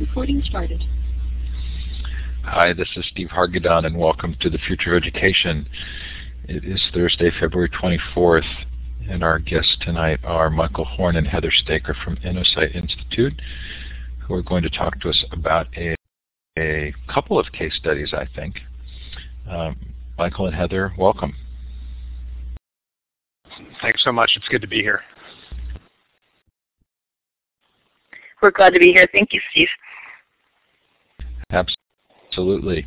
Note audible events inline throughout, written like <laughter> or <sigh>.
Recording started. Hi, this is Steve Hargadon, and welcome to the Future of Education. It is Thursday, February 24th, and our guests tonight are Michael Horn and Heather Staker from InnoSight Institute, who are going to talk to us about a, a couple of case studies, I think. Um, Michael and Heather, welcome. Thanks so much. It's good to be here. We're glad to be here. Thank you, Steve. Absolutely.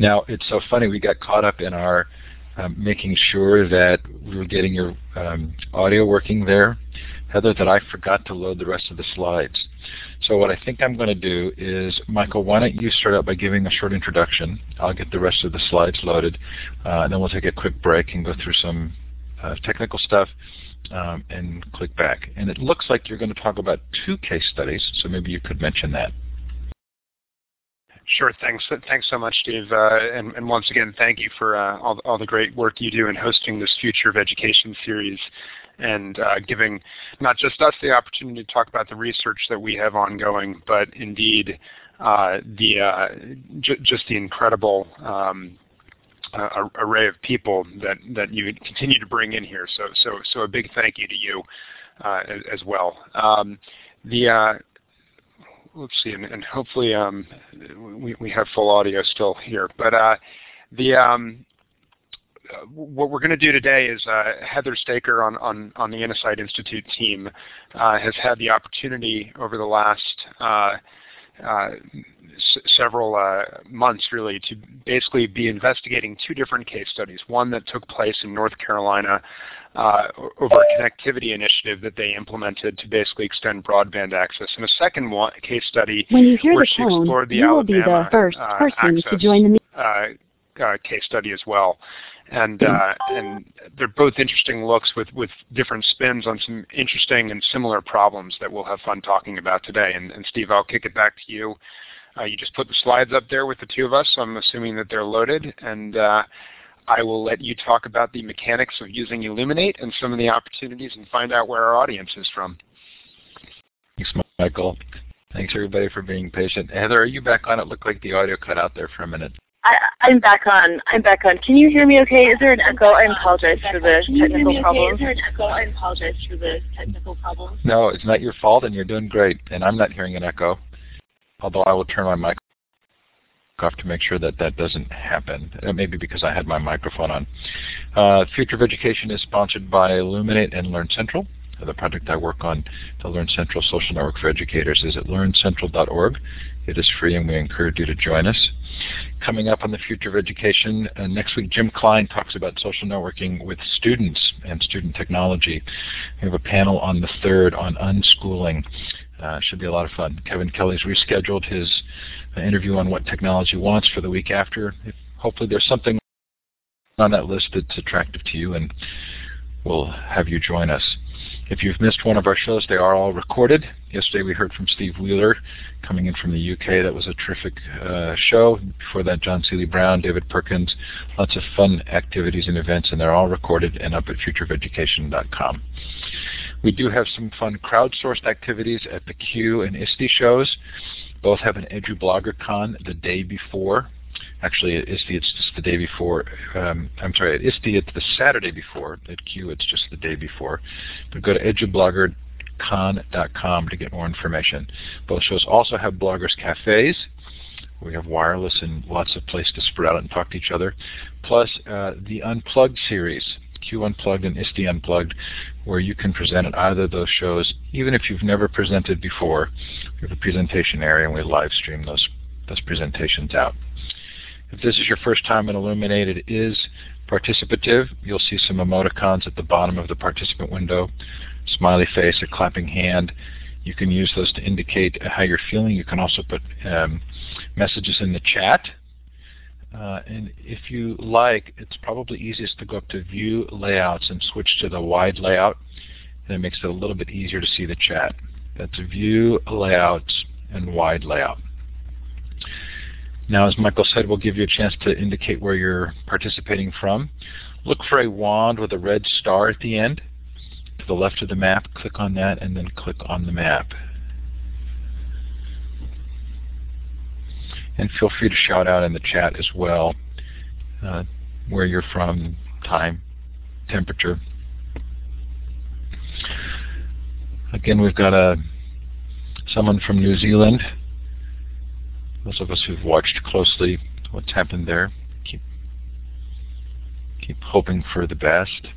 Now, it's so funny. We got caught up in our um, making sure that we were getting your um, audio working there, Heather, that I forgot to load the rest of the slides. So what I think I'm going to do is, Michael, why don't you start out by giving a short introduction. I'll get the rest of the slides loaded, uh, and then we'll take a quick break and go through some uh, technical stuff um, and click back. And it looks like you're going to talk about two case studies, so maybe you could mention that. Sure. Thanks. Thanks so much, Steve. Uh, and, and, once again, thank you for uh, all, all, the great work you do in hosting this Future of Education series and uh, giving not just us the opportunity to talk about the research that we have ongoing, but indeed uh, the uh, just the incredible um, uh, array of people that, that you continue to bring in here. So, so, so a big thank you to you as, as, well. Um, the let's see, and, and hopefully um, we, we have full audio still here. But uh, the um, what we're going to do today is uh, Heather Staker on, on, on the InnoSight Institute team uh, has had the opportunity over the last uh, uh, several uh, months really to basically be investigating two different case studies. One that took place in North Carolina uh, over a connectivity initiative that they implemented to basically extend broadband access, and a second one, case study when you hear where the she tone, explored the you will Alabama be the first uh, person access, to join the meeting. Uh, case study as well and uh, and they're both interesting looks with with different spins on some interesting and similar problems that we'll have fun talking about today. And, and Steve, I'll kick it back to you. Uh, you just put the slides up there with the two of us, so I'm assuming that they're loaded, and uh, I will let you talk about the mechanics of using Elluminate and some of the opportunities and find out where our audience is from. Thanks, Michael. Thanks everybody for being patient. Heather, are you back on? It looked like the audio cut out there for a minute. I, am back on. I'm back on. Can you hear me okay? Is there an echo? I apologize for the technical problems. Is there an echo? I apologize for the technical problems. No, it's not your fault and you're doing great. And I'm not hearing an echo, although I will turn my mic off to make sure that that doesn't happen. Uh, maybe because I had my microphone on. Uh, Future of Education is sponsored by Elluminate and Learn Central. The project I work on, the Learn Central Social Network for Educators, is at learncentral.org. It is free and we encourage you to join us. Coming up on the future of education, uh, next week Jim Klein talks about social networking with students and student technology. We have a panel on the 3rd on unschooling. Uh, should be a lot of fun. Kevin Kelly's rescheduled his uh, interview on what technology wants for the week after. Hopefully there's something on that list that's attractive to you and we'll have you join us. If you've missed one of our shows, they are all recorded. Yesterday we heard from Steve Wheeler coming in from the UK. That was a terrific uh, show. Before that, John Seely Brown, David Perkins, lots of fun activities and events, and they're all recorded and up at futureofeducation.com. We do have some fun crowdsourced activities at the CUE and ISTE shows. Both have an EduBloggerCon the day before Actually, at ISTE it's just the day before. Um, I'm sorry, at ISTE it's the Saturday before. At CUE it's just the day before. But go to edubloggercon.com to get more information. Both shows also have bloggers cafes. We have wireless and lots of place to spread out and talk to each other. Plus uh, the Unplugged series, CUE Unplugged and ISTE Unplugged, where you can present at either of those shows, even if you've never presented before. We have a presentation area and we live stream those, those presentations out. If this is your first time in Elluminate, it is participative. You'll see some emoticons at the bottom of the participant window, smiley face, a clapping hand. You can use those to indicate how you're feeling. You can also put um, messages in the chat. Uh, and if you like, it's probably easiest to go up to View Layouts and switch to the wide layout. And it makes it a little bit easier to see the chat. That's View Layouts and Wide Layout. Now, as Michael said, we'll give you a chance to indicate where you're participating from. Look for a wand with a red star at the end. To the left of the map, click on that and then click on the map. And feel free to shout out in the chat as well uh, where you're from, time, temperature. Again, we've got a someone from New Zealand. Those of us who've watched closely what's happened there, keep keep hoping for the best.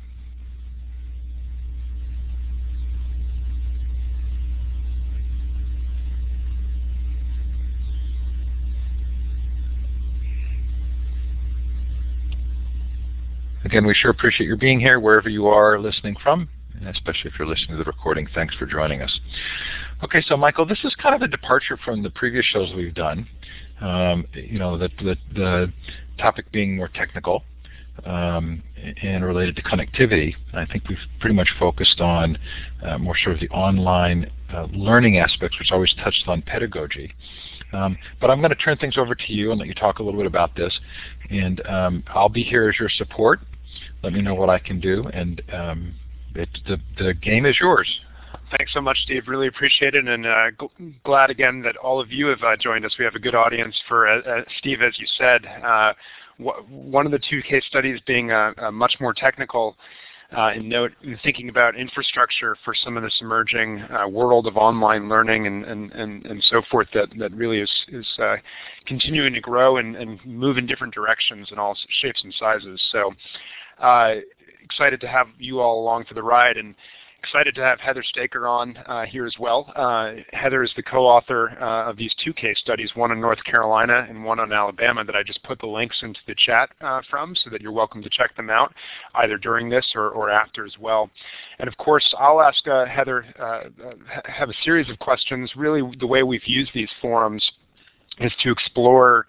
Again, we sure appreciate your being here wherever you are listening from, especially if you're listening to the recording. Thanks for joining us. Okay, so Michael, this is kind of a departure from the previous shows we've done. Um, you know, the, the, the, topic being more technical um, and related to connectivity. I think we've pretty much focused on uh, more sort of the online uh, learning aspects, which always touched on pedagogy. Um, but I'm going to turn things over to you and let you talk a little bit about this. And um, I'll be here as your support let me know what I can do, and um, it, the, the game is yours. Thanks so much, Steve. Really appreciate it, and uh, glad again that all of you have uh, joined us. We have a good audience for uh, uh Steve, as you said. Uh, one of the two case studies being much more technical uh, in, note, in thinking about infrastructure for some of this emerging uh, world of online learning and, and, and, and so forth that, that really is, is uh, continuing to grow and, and move in different directions in all shapes and sizes. So uh, excited to have you all along for the ride and excited to have Heather Staker on uh, here as well. Uh, Heather is the co-author uh, of these two case studies, one in North Carolina and one on Alabama that I just put the links into the chat uh, from so that you're welcome to check them out either during this or, or after as well. And of course, I'll ask uh, Heather, have a series of questions. Really the way we've used these forums is to explore uh,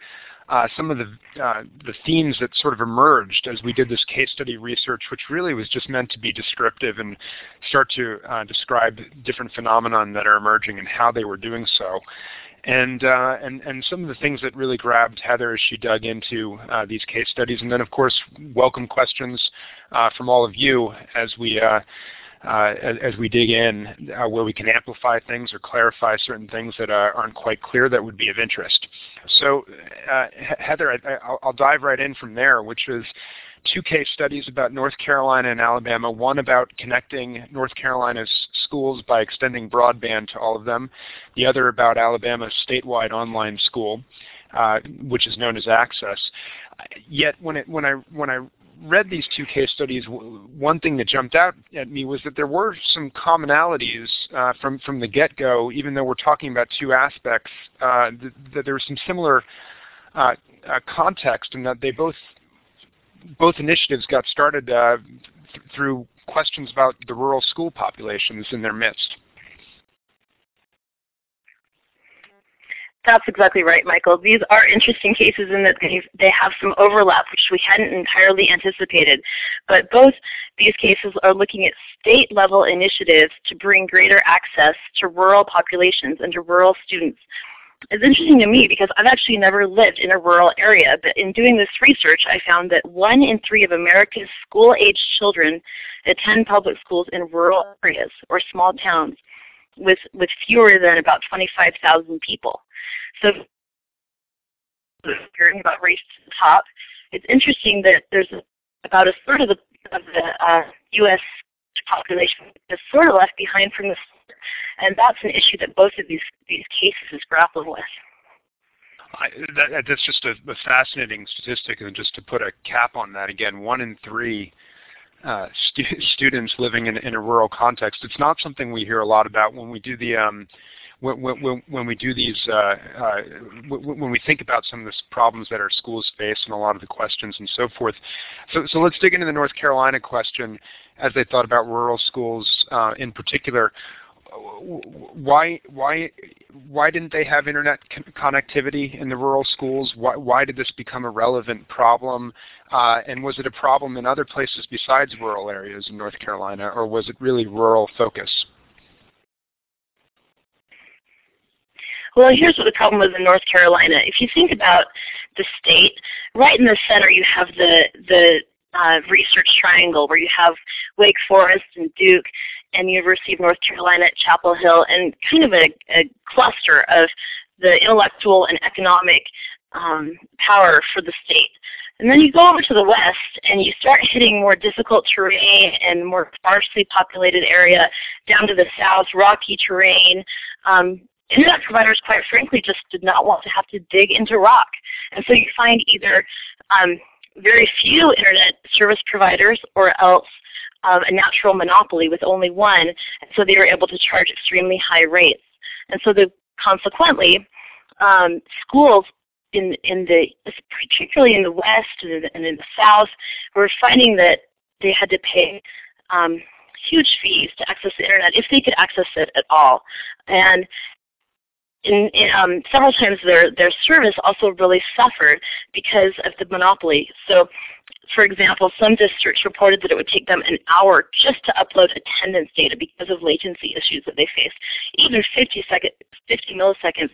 some of the, uh, the themes that sort of emerged as we did this case study research, which really was just meant to be descriptive and start to uh, describe different phenomena that are emerging and how they were doing so. And, uh, and, and some of the things that really grabbed Heather as she dug into uh, these case studies. And then, of course, welcome questions uh, from all of you as we uh, as, as, we dig in uh, where we can amplify things or clarify certain things that uh, aren't quite clear that would be of interest. So uh, Heather, I, will dive right in from there, which is two case studies about North Carolina and Alabama, one about connecting North Carolina's schools by extending broadband to all of them, the other about Alabama's statewide online school, uh, which is known as Access. Yet when, it, when, I, when I read these two case studies, one thing that jumped out at me was that there were some commonalities uh, from from the get-go, even though we're talking about two aspects. Uh, th that there was some similar uh, uh context, and that they both both initiatives got started uh, th through questions about the rural school populations in their midst. That's exactly right, Michael. These are interesting cases in that they have some overlap, which we hadn't entirely anticipated. But both these cases are looking at state-level initiatives to bring greater access to rural populations and to rural students. It's interesting to me because I've actually never lived in a rural area, but in doing this research, I found that one in three of America's school-aged children attend public schools in rural areas or small towns with, with fewer than about 25,000 people. So hearing about race to the top, it's interesting that there's about a third of the, of the uh, U.S. population is sort of left behind from this, and that's an issue that both of these these cases is grappling with. I, that, that's just a, a, fascinating statistic, and just to put a cap on that again, one in three uh, stu <laughs> students living in, in, a rural context. It's not something we hear a lot about when we do the um, when, when, when, we do these, uh, uh, when we think about some of the problems that our schools face and a lot of the questions and so forth. So, so let's dig into the North Carolina question as they thought about rural schools uh, in particular. Why, why, why didn't they have internet connectivity in the rural schools? Why, why did this become a relevant problem? Uh, and was it a problem in other places besides rural areas in North Carolina, or was it really rural focus? Well, here's what the problem was in North Carolina. If you think about the state, right in the center you have the the uh, research triangle where you have Wake Forest and Duke and University of North Carolina at Chapel Hill and kind of a, a cluster of the intellectual and economic um, power for the state. And then you go over to the west and you start hitting more difficult terrain and more sparsely populated area down to the south, rocky terrain. Um, internet providers, quite frankly, just did not want to have to dig into rock. And so you find either um, very few internet service providers or else um, a natural monopoly with only one. So they were able to charge extremely high rates. And so the, consequently, um, schools in, in the, particularly in the West and in the, and in the South, were finding that they had to pay um, huge fees to access the internet if they could access it at all. And in, in, um, several times their, their service also really suffered because of the monopoly. So for example, some districts reported that it would take them an hour just to upload attendance data because of latency issues that they faced. Even 50, second, 50 milliseconds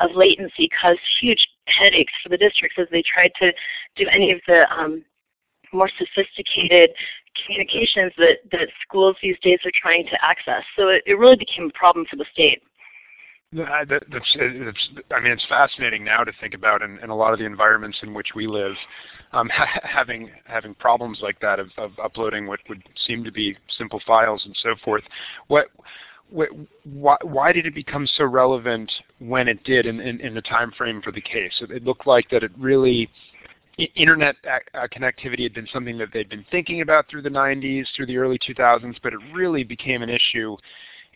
of latency caused huge headaches for the districts as they tried to do any of the um, more sophisticated communications that, that schools these days are trying to access. So it, it really became a problem for the state. That, that's, it's, I mean, it's fascinating now to think about in, in a lot of the environments in which we live, um, <laughs> ha having having problems like that of, of uploading what would seem to be simple files and so forth. What, what why, why did it become so relevant when it did in, in, in the time frame for the case? It, it looked like that it really internet uh, connectivity had been something that they'd been thinking about through the 90s, through the early 2000s, but it really became an issue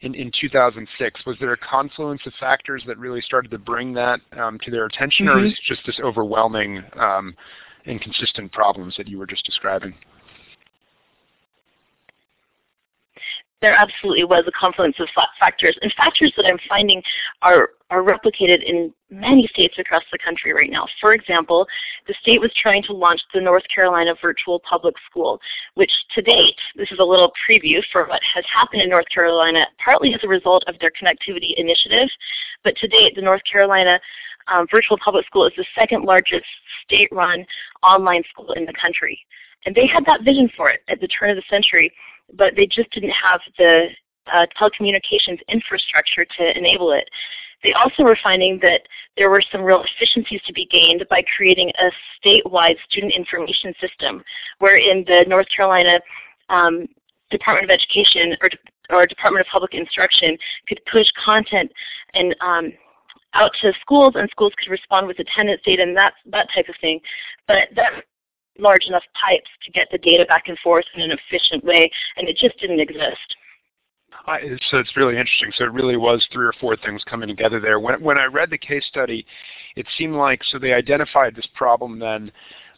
in, in 2006. Was there a confluence of factors that really started to bring that um, to their attention, mm -hmm. or was it just this overwhelming um, and consistent problems that you were just describing? There absolutely was a confluence of factors, and factors that I'm finding are, are replicated in many states across the country right now. For example, the state was trying to launch the North Carolina Virtual Public School, which to date, this is a little preview for what has happened in North Carolina, partly as a result of their connectivity initiative, but to date, the North Carolina um, Virtual Public School is the second largest state-run online school in the country. And they had that vision for it at the turn of the century but they just didn't have the uh, telecommunications infrastructure to enable it. They also were finding that there were some real efficiencies to be gained by creating a statewide student information system, where in the North Carolina um, Department of Education or, or, Department of Public Instruction could push content and um, out to schools, and schools could respond with attendance data and that that type of thing. But that large enough pipes to get the data back and forth in an efficient way, and it just didn't exist. I, so it's really interesting. So it really was three or four things coming together there. When, when I read the case study, it seemed like, so they identified this problem then,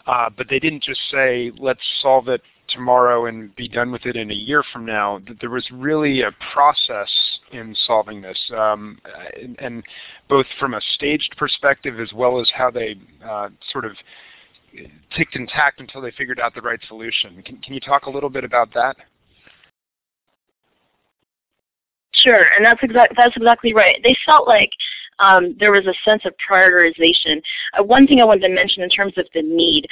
uh, but they didn't just say, let's solve it tomorrow and be done with it in a year from now. That There was really a process in solving this, um, and, and, both from a staged perspective as well as how they uh, sort of ticked and tacked until they figured out the right solution. Can, can you talk a little bit about that? Sure, and that's, exact, that's exactly right. They felt like um, there was a sense of prioritization. Uh, one thing I wanted to mention in terms of the need,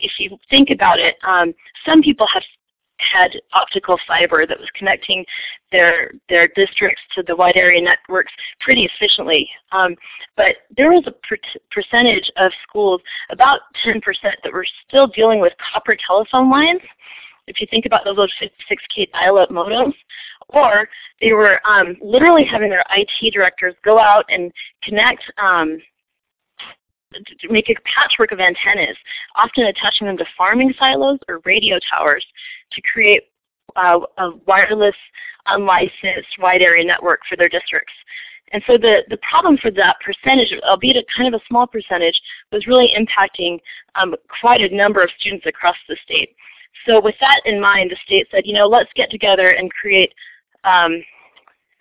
if you think about it, um, some people have had optical fiber that was connecting their their districts to the wide area networks pretty efficiently. Um, but there was a per percentage of schools, about 10%, that were still dealing with copper telephone lines. If you think about those old 56K dial-up modems, or they were um, literally having their IT directors go out and connect um, make a patchwork of antennas, often attaching them to farming silos or radio towers to create uh, a wireless, unlicensed, wide area network for their districts. And so the, the problem for that percentage, albeit a kind of a small percentage, was really impacting um, quite a number of students across the state. So with that in mind, the state said, you know, let's get together and create um,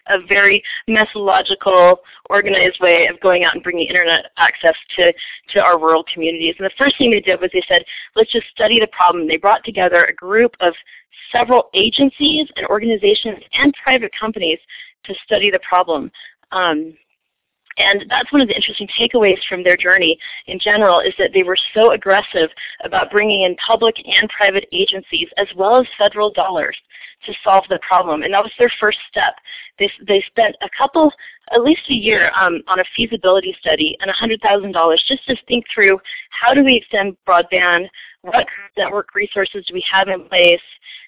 a very methodological, organized way of going out and bringing internet access to, to our rural communities. And the first thing they did was they said, let's just study the problem. They brought together a group of several agencies and organizations and private companies to study the problem. Um, And that's one of the interesting takeaways from their journey in general is that they were so aggressive about bringing in public and private agencies as well as federal dollars to solve the problem. And that was their first step. They, they spent a couple, at least a year um, on a feasibility study and $100,000 just to think through how do we extend broadband, what network resources do we have in place,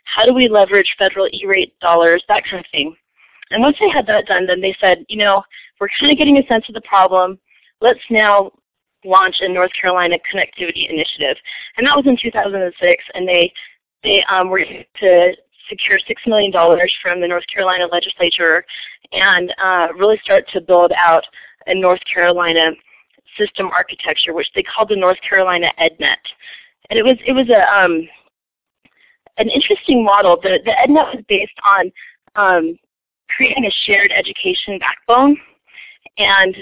how do we leverage federal E-rate dollars, that kind of thing. And once they had that done, then they said, you know, we're kind of getting a sense of the problem. Let's now launch a North Carolina Connectivity Initiative. And that was in 2006, and they, they um, were to secure $6 million from the North Carolina legislature and uh, really start to build out a North Carolina system architecture, which they called the North Carolina EdNet. And it was, it was a, um, an interesting model. The, the EdNet was based on um, creating a shared education backbone and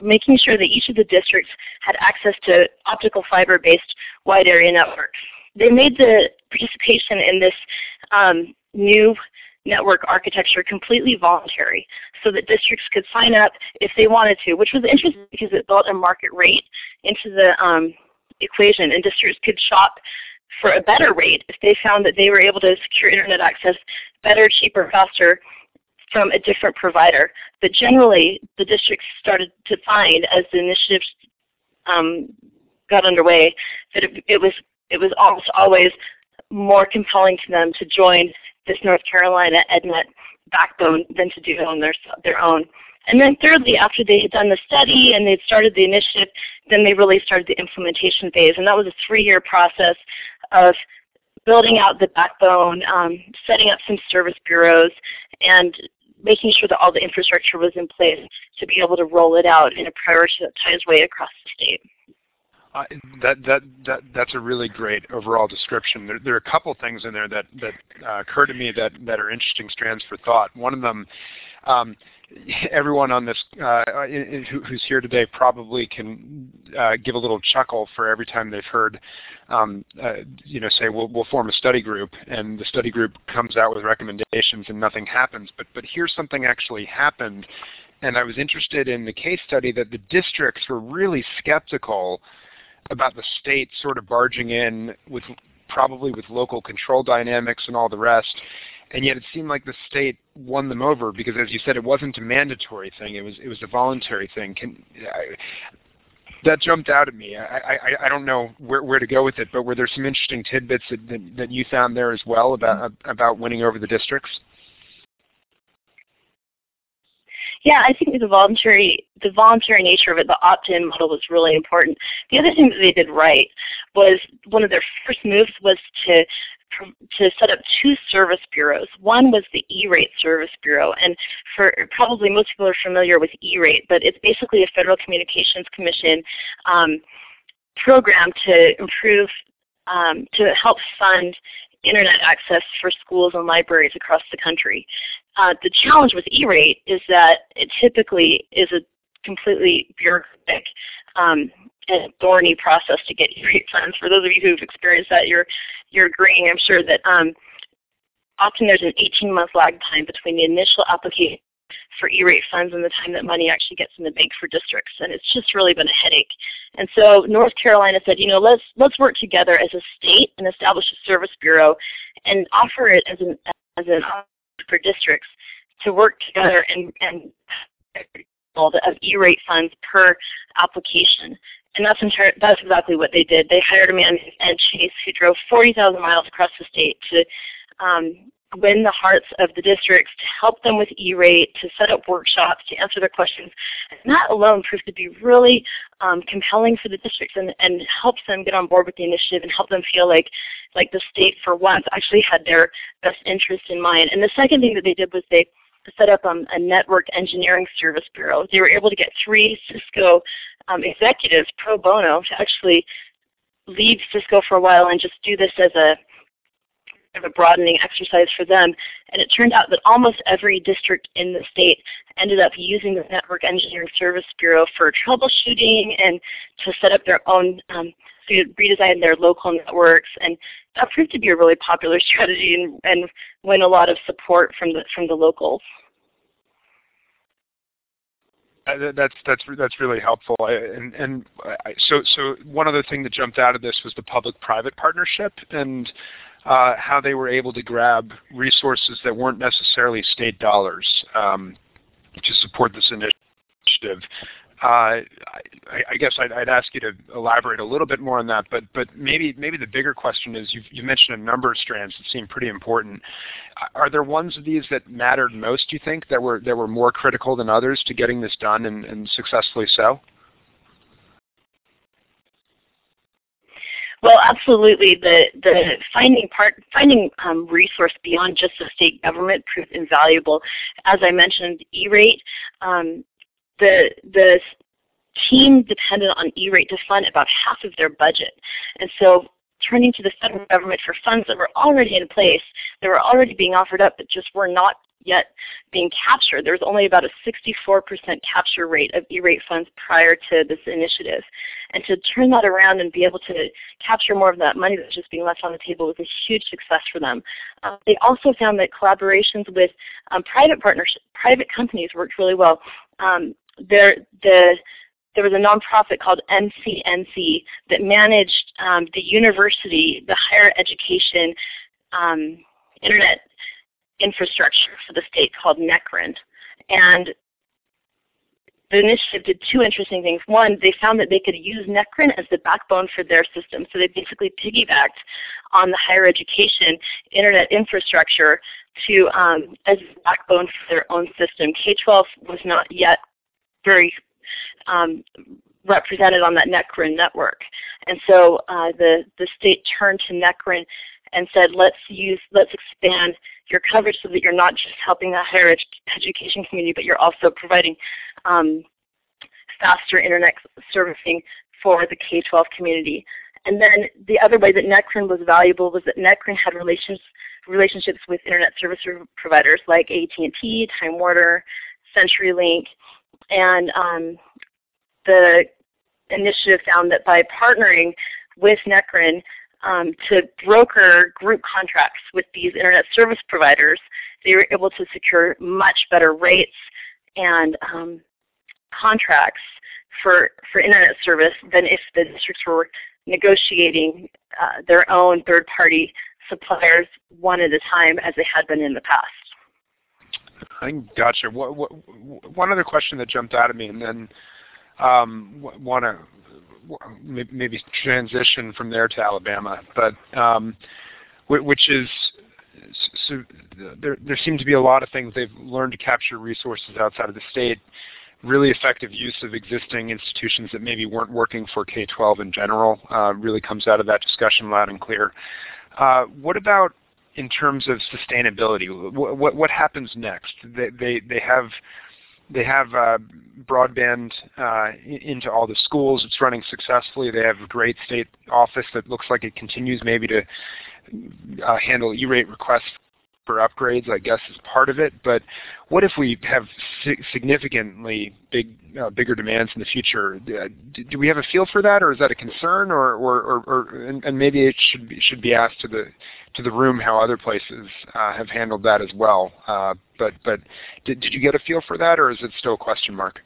making sure that each of the districts had access to optical fiber-based wide area networks. They made the participation in this um, new network architecture completely voluntary so that districts could sign up if they wanted to, which was interesting because it built a market rate into the um, equation and districts could shop for a better rate if they found that they were able to secure internet access better, cheaper, faster from a different provider. But generally, the districts started to find as the initiatives um, got underway that it, it, was it was almost always more compelling to them to join this North Carolina EdNet backbone than to do it on their, their own. And then thirdly, after they had done the study and they'd started the initiative, then they really started the implementation phase. And that was a three-year process of building out the backbone, um, setting up some service bureaus, and making sure that all the infrastructure was in place to be able to roll it out in a prioritized way across the state. Uh, that that that that's a really great overall description. There, there are a couple things in there that that uh, occur to me that that are interesting strands for thought. One of them, um, everyone on this uh, who's here today probably can uh, give a little chuckle for every time they've heard, um, uh, you know, say we'll, we'll form a study group, and the study group comes out with recommendations and nothing happens. But but here's something actually happened, and I was interested in the case study that the districts were really skeptical about the state sort of barging in with probably with local control dynamics and all the rest and yet it seemed like the state won them over because, as you said, it wasn't a mandatory thing; it was it was a voluntary thing. Can, I, that jumped out at me. I, I, I don't know where, where to go with it, but were there some interesting tidbits that, that, that you found there as well about about winning over the districts? Yeah, I think the voluntary the voluntary nature of it, the opt-in model was really important. The other thing that they did right was one of their first moves was to to set up two service bureaus. One was the E-rate service bureau, and for probably most people are familiar with E-rate, but it's basically a Federal Communications Commission um, program to improve, um, to help fund internet access for schools and libraries across the country. Uh, the challenge with E-rate is that it typically is a completely bureaucratic um, and thorny process to get <laughs> E-rate funds. For those of you who've experienced that, you're you're agreeing, I'm sure, that um, often there's an 18-month lag time between the initial application for E-rate funds and the time that money actually gets in the bank for districts, and it's just really been a headache. And so North Carolina said, you know, let's let's work together as a state and establish a service bureau, and offer it as an as an for districts to work together and and of E-rate funds per application. And that's, that's exactly what they did. They hired a man, named Ed Chase, who drove 40,000 miles across the state to um, win the hearts of the districts, to help them with E-rate, to set up workshops, to answer their questions. And that alone proved to be really um, compelling for the districts and, and helps them get on board with the initiative and help them feel like, like the state for once actually had their best interest in mind. And the second thing that they did was they set up um, a network engineering service bureau. They were able to get three Cisco um, executives pro bono to actually leave Cisco for a while and just do this as a of a broadening exercise for them. And it turned out that almost every district in the state ended up using the Network Engineering Service Bureau for troubleshooting and to set up their own, um, to redesign their local networks. And that proved to be a really popular <laughs> strategy and, and win a lot of support from the, from the locals. Uh, that's that's that's really helpful. And and so so one other thing that jumped out of this was the public-private partnership and uh, how they were able to grab resources that weren't necessarily state dollars um, to support this initiative. Uh, I, I, guess I'd, I'd, ask you to elaborate a little bit more on that, but but maybe maybe the bigger question is you've, you mentioned a number of strands that seem pretty important. Are there ones of these that mattered most? You think that were that were more critical than others to getting this done and, and successfully so? Well, absolutely. The the finding part finding um, resource beyond just the state government proved invaluable. As I mentioned, E-rate um, the the team depended on E-rate to fund about half of their budget. And so turning to the federal government for funds that were already in place, that were already being offered up, but just were not yet being captured. There was only about a 64% capture rate of E-rate funds prior to this initiative. And to turn that around and be able to capture more of that money that was just being left on the table was a huge success for them. Uh, they also found that collaborations with um, private partners, private companies worked really well. Um, there, the, there was a nonprofit called MCNC that managed um, the university, the higher education um, internet infrastructure for the state called NCREN. And the initiative did two interesting things. One, they found that they could use NCREN as the backbone for their system. So they basically piggybacked on the higher education internet infrastructure to um, as backbone for their own system. K-12 was not yet very um, represented on that NCREN network. And so uh, the, the state turned to NCREN and said, let's use, let's expand your coverage so that you're not just helping the higher ed education community, but you're also providing um, faster internet servicing for the K-12 community. And then the other way that NCREN was valuable was that NCREN had relations, relationships with internet service providers like AT&T, Time Warner, CenturyLink, and um, the initiative found that by partnering with NECRIN um, to broker group contracts with these internet service providers, they were able to secure much better rates and um, contracts for, for internet service than if the districts were negotiating uh, their own third-party suppliers one at a time as they had been in the past. I gotcha. What, what, one other question that jumped out at me, and then um, want to maybe transition from there to Alabama, but um, which is so there, there seem to be a lot of things they've learned to capture resources outside of the state, really effective use of existing institutions that maybe weren't working for K-12 in general uh, really comes out of that discussion loud and clear. Uh, what about in terms of sustainability? What, what, what happens next? They, they, they have they have uh, broadband uh, into all the schools. It's running successfully. They have a great state office that looks like it continues maybe to uh, handle E-rate requests for upgrades, I guess, is part of it. But what if we have significantly big, uh, bigger demands in the future? Uh, do, do, we have a feel for that, or is that a concern, or, or, or, or and, and, maybe it should be, should be asked to the to the room how other places uh, have handled that as well. Uh, but but did, did you get a feel for that, or is it still a question mark?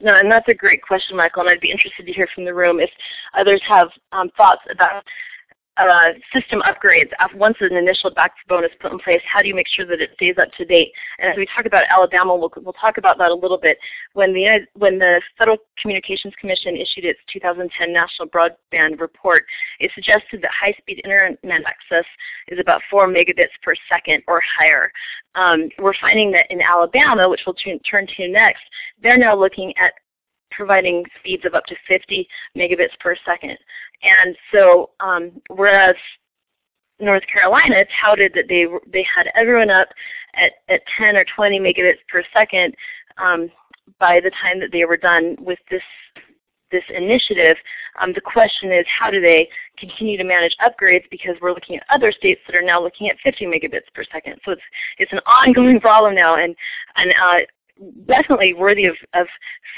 No, and that's a great question, Michael, and I'd be interested to hear from the room if others have um, thoughts about uh, system upgrades, once an initial backbone is put in place, how do you make sure that it stays up to date? And as we talk about Alabama, we'll, we'll talk about that a little bit. When the, when the Federal Communications Commission issued its 2010 National Broadband Report, it suggested that high-speed internet access is about 4 megabits per second or higher. Um, we're finding that in Alabama, which we'll turn to next, they're now looking at providing speeds of up to 50 megabits per second. And so um, whereas North Carolina touted that they they had everyone up at, at 10 or 20 megabits per second um, by the time that they were done with this this initiative. Um, the question is how do they continue to manage upgrades because we're looking at other states that are now looking at 50 megabits per second. So it's it's an ongoing <laughs> problem now, and and uh, definitely worthy of, of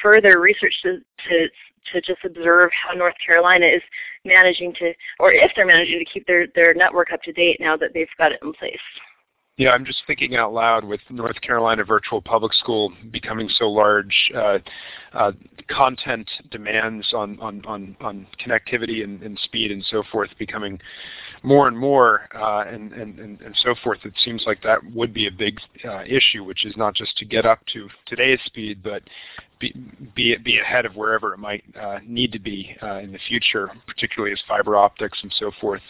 further research to, to, to just observe how North Carolina is managing to, or if they're managing to keep their, their network up to date now that they've got it in place. Yeah, I'm just thinking out loud with North Carolina Virtual Public School becoming so large, uh, uh, content demands on, on, on, on connectivity and, and, speed and so forth becoming more and more uh, and, and, and, so forth. It seems like that would be a big uh, issue, which is not just to get up to today's speed, but be, be, ahead of wherever it might uh, need to be uh, in the future, particularly as fiber optics and so forth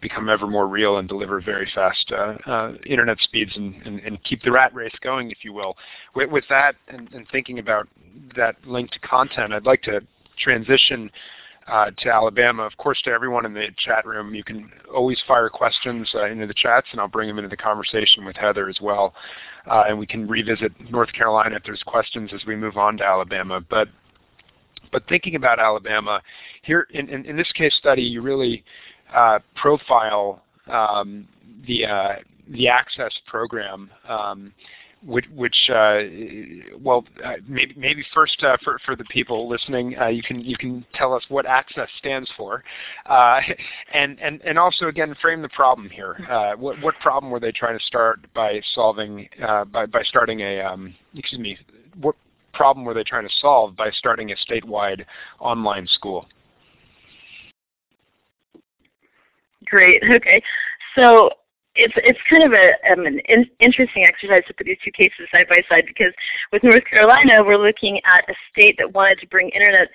become ever more real and deliver very fast uh, uh, internet speeds and, and, and, keep the rat race going, if you will. With, with that and, and, thinking about that link to content, I'd like to transition uh, to Alabama. Of course, to everyone in the chat room, you can always fire questions uh, into the chats, and I'll bring them into the conversation with Heather as well. Uh, and we can revisit North Carolina if there's questions as we move on to Alabama. But but thinking about Alabama, here in, in, in this case study, you really uh, profile um, the uh, the access program, um, which, which uh, well, uh, maybe, maybe first uh, for for the people listening, uh, you can you can tell us what access stands for, and and and also again frame the problem here. what what problem were they trying to start by solving by by starting a um, excuse me what problem were they trying to solve by starting a statewide online school? Great. Okay. So it's it's kind of a um, an in, interesting exercise to put these two cases side by side because with North Carolina, we're looking at a state that wanted to bring internet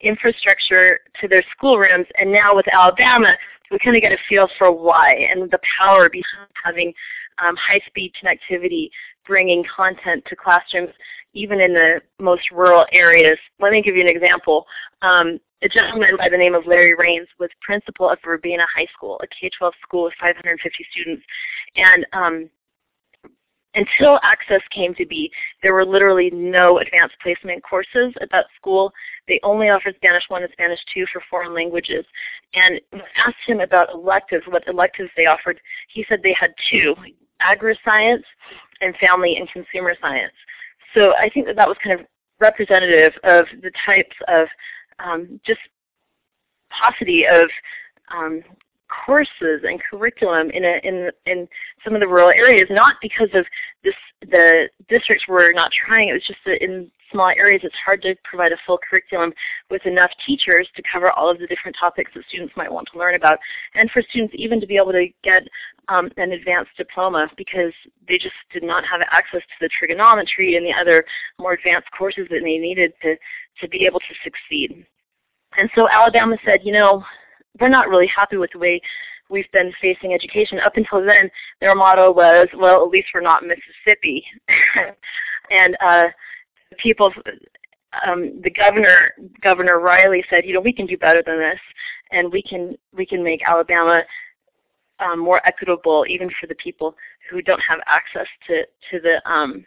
infrastructure to their schoolrooms, and now with Alabama, we kind of get a feel for why and the power behind having um, high-speed connectivity, bringing content to classrooms, even in the most rural areas. Let me give you an example. Um, a gentleman by the name of Larry Rains was principal of Verbena High School, a K-12 school with 550 students. And um, until Access came to be, there were literally no advanced placement courses at that school. They only offered Spanish 1 and Spanish 2 for foreign languages. And asked him about electives, what electives they offered, he said they had two, agri-science and family and consumer science. So I think that that was kind of representative of the types of um, just paucity of um, courses and curriculum in, a, in, in some of the rural areas, not because of this, the districts were not trying, it was just that in small areas it's hard to provide a full curriculum with enough teachers to cover all of the different topics that students might want to learn about, and for students even to be able to get um, an advanced diploma because they just did not have access to the trigonometry and the other more advanced courses that they needed to, to be able to succeed. And so Alabama said, you know, we're not really happy with the way we've been facing education. Up until then, their motto was, well, at least we're not Mississippi. <laughs> and uh, people, um, the governor, Governor Riley said, you know, we can do better than this, and we can we can make Alabama um, more equitable, even for the people who don't have access to to the um,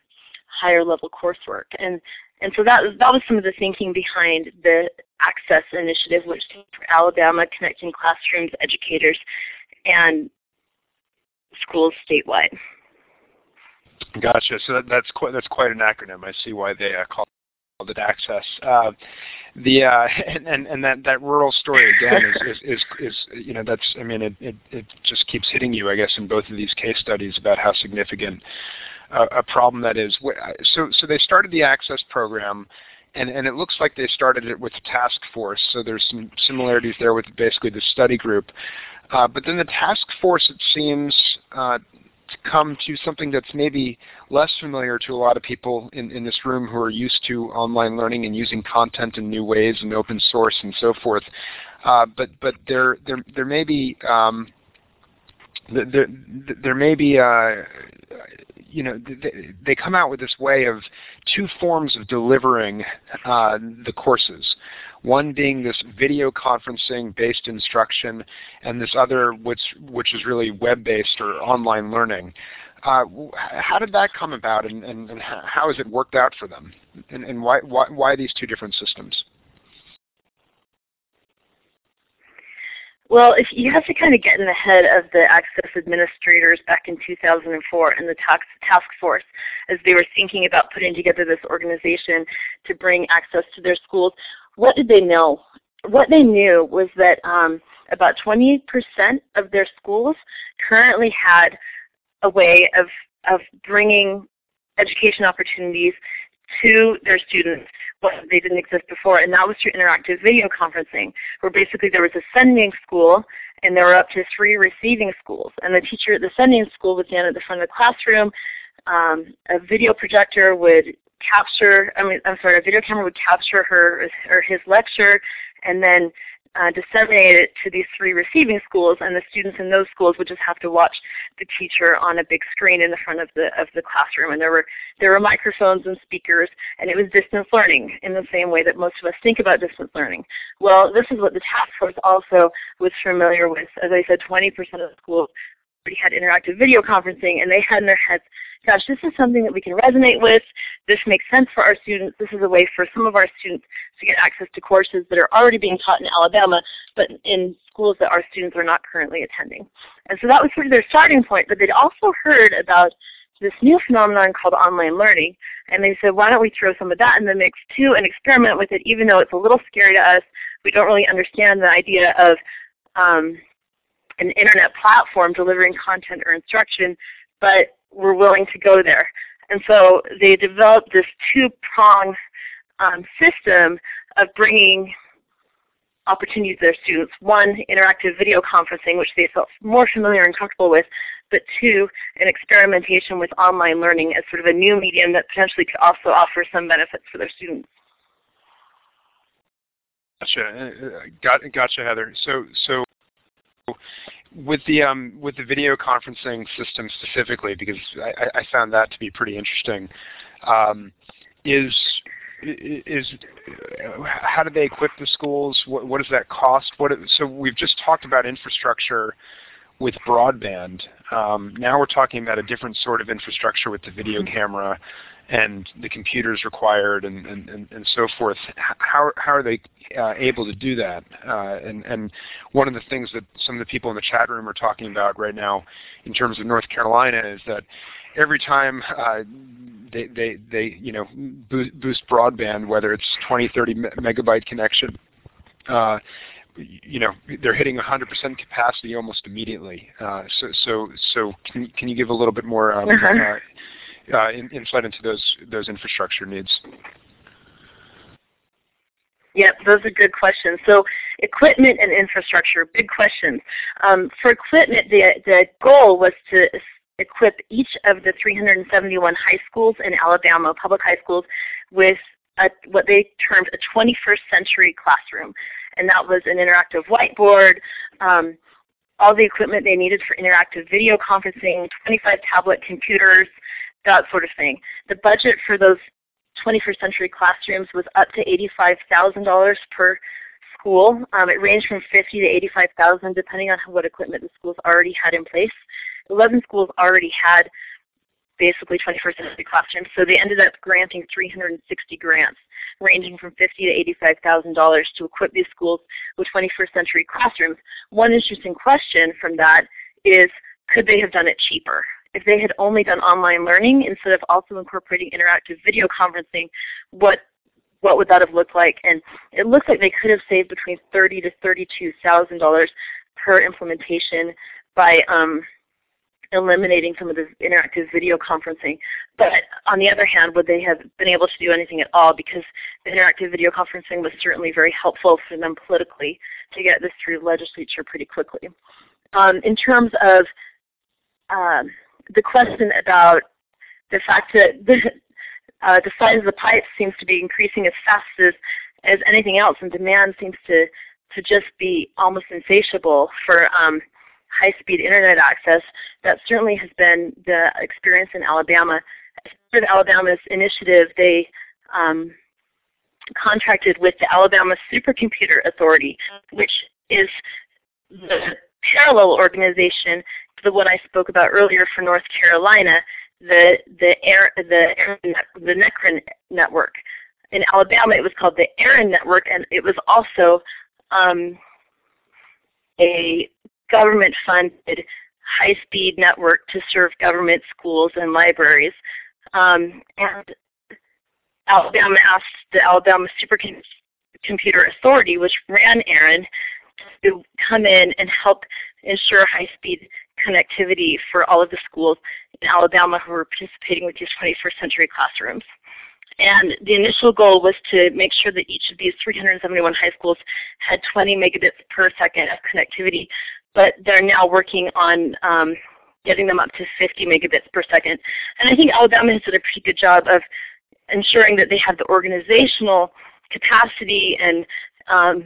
higher level coursework. And and so that that was some of the thinking behind the Access Initiative, which stands for Alabama Connecting Classrooms, Educators, and Schools Statewide. Gotcha. So that, that's quite that's quite an acronym. I see why they uh, call it Access. Uh, the uh, <laughs> and, and and that that rural story again is, is, is is you know that's I mean it, it it just keeps hitting you I guess in both of these case studies about how significant a, problem that is. So, so they started the Access program, and, and it looks like they started it with task force. So there's some similarities there with basically the study group. Uh, but then the task force, it seems, uh, to come to something that's maybe less familiar to a lot of people in, in this room who are used to online learning and using content in new ways and open source and so forth. Uh, but but there there there may be um, there, there may be uh, you know, they, come out with this way of two forms of delivering uh, the courses. One being this video conferencing based instruction, and this other which which is really web based or online learning. Uh, how did that come about, and, and, and, how has it worked out for them, and, and why, why why these two different systems? Well, if you have to kind of get in the head of the access administrators back in 2004 and the task, force as they were thinking about putting together this organization to bring access to their schools. What did they know? What they knew was that um, about 20% of their schools currently had a way of, of bringing education opportunities to their students what they didn't exist before, and that was through interactive video conferencing, where basically there was a sending school and there were up to three receiving schools. And the teacher at the sending school would stand at the front of the classroom. Um, a video projector would capture, I mean, I'm sorry, a video camera would capture her or his lecture, and then uh, disseminate it to these three receiving schools, and the students in those schools would just have to watch the teacher on a big screen in the front of the of the classroom. And there were there were microphones and speakers, and it was distance learning in the same way that most of us think about distance learning. Well, this is what the task force also was familiar with. As I said, 20% of the schools already had interactive video conferencing, and they had in their heads gosh, this is something that we can resonate with. This makes sense for our students. This is a way for some of our students to get access to courses that are already being taught in Alabama, but in schools that our students are not currently attending. And so that was sort of their starting point, but they'd also heard about this new phenomenon called online learning. And they said, why don't we throw some of that in the mix too and experiment with it, even though it's a little scary to us. We don't really understand the idea of um, an internet platform delivering content or instruction, but were willing to go there. And so they developed this two-pronged um, system of bringing opportunities to their students. One, interactive video conferencing, which they felt more familiar and comfortable with, but two, an experimentation with online learning as sort of a new medium that potentially could also offer some benefits for their students. Gotcha, uh, uh, got, gotcha, Heather. So, so with the um, with the video conferencing system specifically, because I, I found that to be pretty interesting, um, is is how do they equip the schools? What, what does that cost? What so we've just talked about infrastructure with broadband. Um, now we're talking about a different sort of infrastructure with the video mm-hmm. camera and the computers required and, and, and, so forth. How, how are they uh, able to do that? Uh, and, and one of the things that some of the people in the chat room are talking about right now in terms of North Carolina is that every time uh, they, they, they you know, boost broadband, whether it's 20, 30 megabyte connection, uh, you know they're hitting 100% capacity almost immediately. Uh, so so so can can you give a little bit more um, uh, in, insight into those those infrastructure needs? Yep, those are good questions. So equipment and infrastructure, big questions. Um, for equipment, the, the goal was to equip each of the 371 high schools in Alabama, public high schools, with a, what they termed a 21st century classroom and that was an interactive whiteboard, um, all the equipment they needed for interactive video conferencing, 25 tablet computers, that sort of thing. The budget for those 21st century classrooms was up to $85,000 per school. Um, it ranged from 50 to 85,000 depending on what equipment the schools already had in place. 11 schools already had basically 21st century classrooms, so they ended up granting 360 grants ranging from fifty to eighty-five thousand dollars to equip these schools with 21st century classrooms. One interesting question from that is, could they have done it cheaper? If they had only done online learning instead of also incorporating interactive video conferencing, what what would that have looked like? And it looks like they could have saved between thirty to thirty-two thousand dollars per implementation by um, eliminating some of the interactive video conferencing. But on the other hand, would they have been able to do anything at all? Because the interactive video conferencing was certainly very helpful for them politically to get this through legislature pretty quickly. Um, in terms of um, the question about the fact that the, <laughs> uh, the size of the pipe seems to be increasing as fast as, as anything else, and demand seems to to just be almost insatiable for um, high-speed internet access. That certainly has been the experience in Alabama. As part of Alabama's initiative, they um, contracted with the Alabama Supercomputer Authority, which is the parallel organization the one I spoke about earlier for North Carolina, the the Air, the the NCREN network. In Alabama, it was called the AREN network, and it was also um, a government-funded high-speed network to serve government schools and libraries. Um, and Alabama asked the Alabama Supercomputer Authority, which ran AREN, to come in and help ensure high-speed connectivity for all of the schools in Alabama who were participating with these 21st century classrooms. And the initial goal was to make sure that each of these 371 high schools had 20 megabits per second of connectivity, but they're now working on um, getting them up to 50 megabits per second. And I think Alabama has done a pretty good job of ensuring that they have the organizational capacity and um,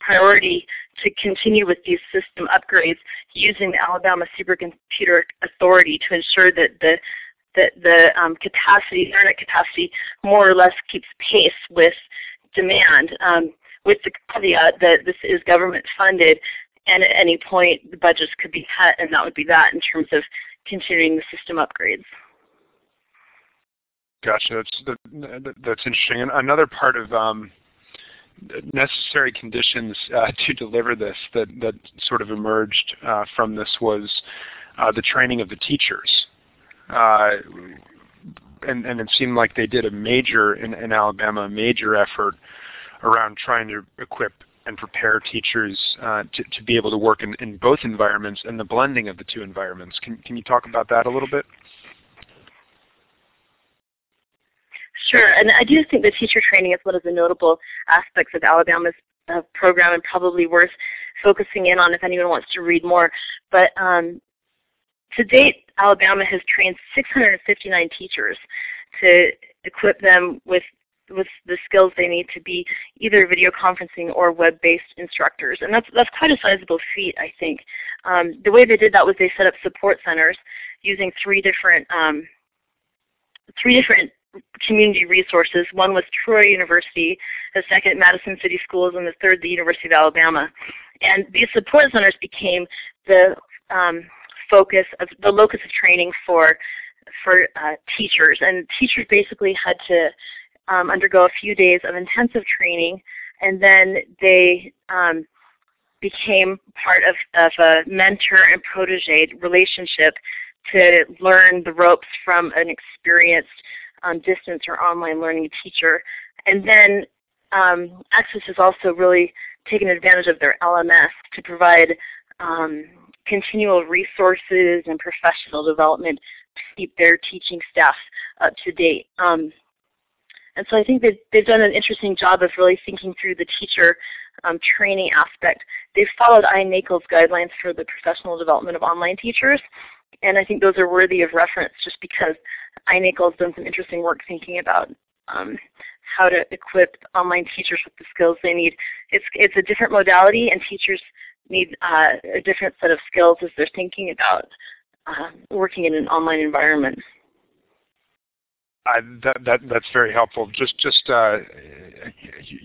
priority to continue with these system upgrades using the Alabama Supercomputer Authority to ensure that the that the um, capacity, internet capacity, more or less keeps pace with demand, um, with the caveat that this is government funded, and at any point the budgets could be cut, and that would be that in terms of continuing the system upgrades. Gotcha. That's that's interesting. And another part of um, necessary conditions uh, <laughs> to deliver this that that sort of emerged uh, from this was uh, the training of the teachers. And, and, it seemed like they did a major in, in, Alabama, a major effort around trying to equip and prepare teachers uh, to, to, be able to work in, in, both environments and the blending of the two environments. Can, can you talk about that a little bit? Sure, and I do think the teacher training is one of the notable aspects of Alabama's uh, program and probably worth focusing in on if anyone wants to read more. But um, to date, Alabama has trained 659 teachers to equip them with with the skills they need to be either video conferencing or web-based instructors. And that's, that's quite a sizable feat, I think. Um, the way they did that was they set up support centers using three different um, three different community resources. One was Troy University, the second Madison City Schools, and the third the University of Alabama. And these support centers became the um, focus of the locus of training for for uh, teachers. And teachers basically had to um, undergo a few days of intensive training, and then they um, became part of, of a mentor and protege relationship to learn the ropes from an experienced um, distance or online learning teacher. And then um, Access has also really taken advantage of their LMS to provide um, continual resources and professional development to keep their teaching staff up to date. Um, and so I think they've, they've done an interesting job of really thinking through the teacher um, training aspect. They've followed iNACOL's guidelines for the professional development of online teachers, and I think those are worthy of reference just because iNACOL has done some interesting work thinking about um, how to equip online teachers with the skills they need. It's, it's a different modality and teachers need uh, a different set of skills as they're thinking about uh, working in an online environment. That, that, that's very helpful. Just, just uh,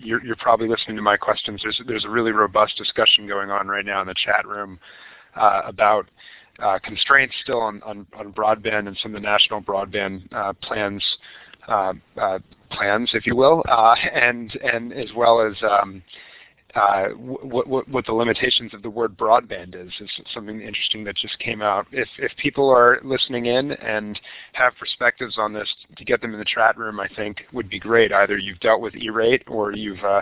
you're, you're, probably listening to my questions. There's, there's a really robust discussion going on right now in the chat room uh, about uh, constraints still on, on, on, broadband and some of the national broadband uh, plans, uh, plans, if you will, and and as well as um, uh, what, what, the limitations of the word broadband is, is something interesting that just came out. If, if people are listening in and have perspectives on this, to get them in the chat room, I think would be great. Either you've dealt with E-rate or you've, uh,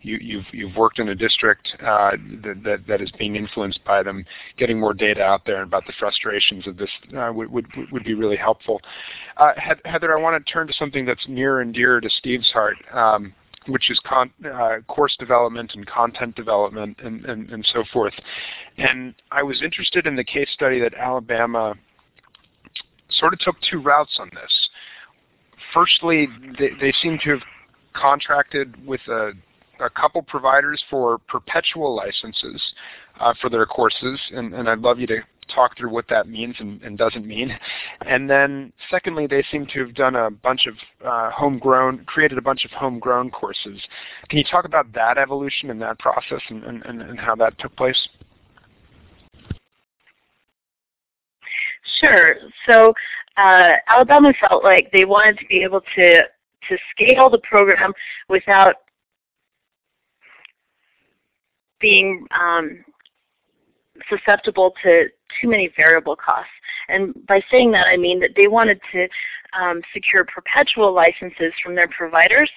you, have you've, you've worked in a district uh, that, that, that is being influenced by them. Getting more data out there about the frustrations of this uh, would, would, would be really helpful. Uh, Heather, I want to turn to something that's near and dear to Steve's heart. Um, which is uh, course development and content development and, and, and so forth. And I was interested in the case study that Alabama sort of took two routes on this. Firstly, they, they seem to have contracted with a, a couple providers for perpetual licenses uh, for their courses, and, and I'd love you to talk through what that means and, and, doesn't mean. And then secondly, they seem to have done a bunch of uh, homegrown, created a bunch of homegrown courses. Can you talk about that evolution and that process and, and, and how that took place? Sure. So uh, Alabama felt like they wanted to be able to to scale the program without being um, susceptible to too many variable costs. And by saying that, I mean that they wanted to um, secure perpetual licenses from their providers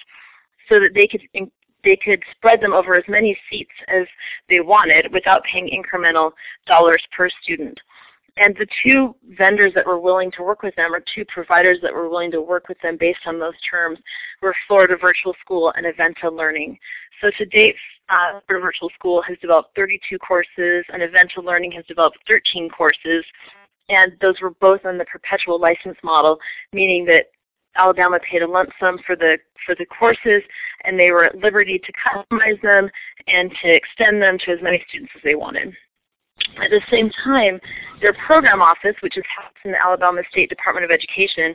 so that they could they could spread them over as many seats as they wanted without paying incremental dollars per student. And the two vendors that were willing to work with them, or two providers that were willing to work with them based on those terms, were Florida Virtual School and Aventa Learning. So to date, uh, Florida Virtual School has developed 32 courses, and Aventa Learning has developed 13 courses, and those were both on the perpetual license model, meaning that Alabama paid a lump sum for the for the courses, and they were at liberty to customize them and to extend them to as many students as they wanted. At the same time, their program office, which is housed in the Alabama State Department of Education,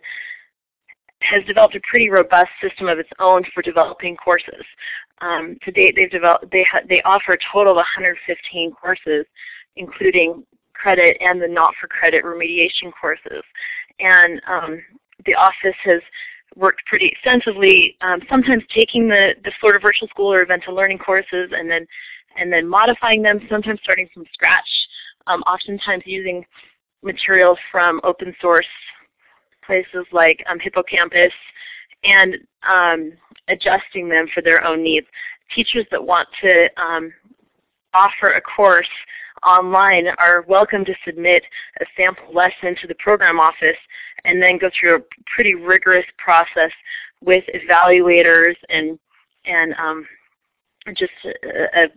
has developed a pretty robust system of its own for developing courses. Um, to date, they've developed they they offer a total of 115 courses, including credit and the not-for-credit remediation courses. And um, the office has worked pretty extensively, um, sometimes taking the, the Florida Virtual School or Aventa Learning courses and then and then modifying them, sometimes starting from scratch, um, oftentimes using materials from open source places like um, Hippocampus and um, adjusting them for their own needs. Teachers that want to um, offer a course online are welcome to submit a sample lesson to the program office and then go through a pretty rigorous process with evaluators and and um, just a, a,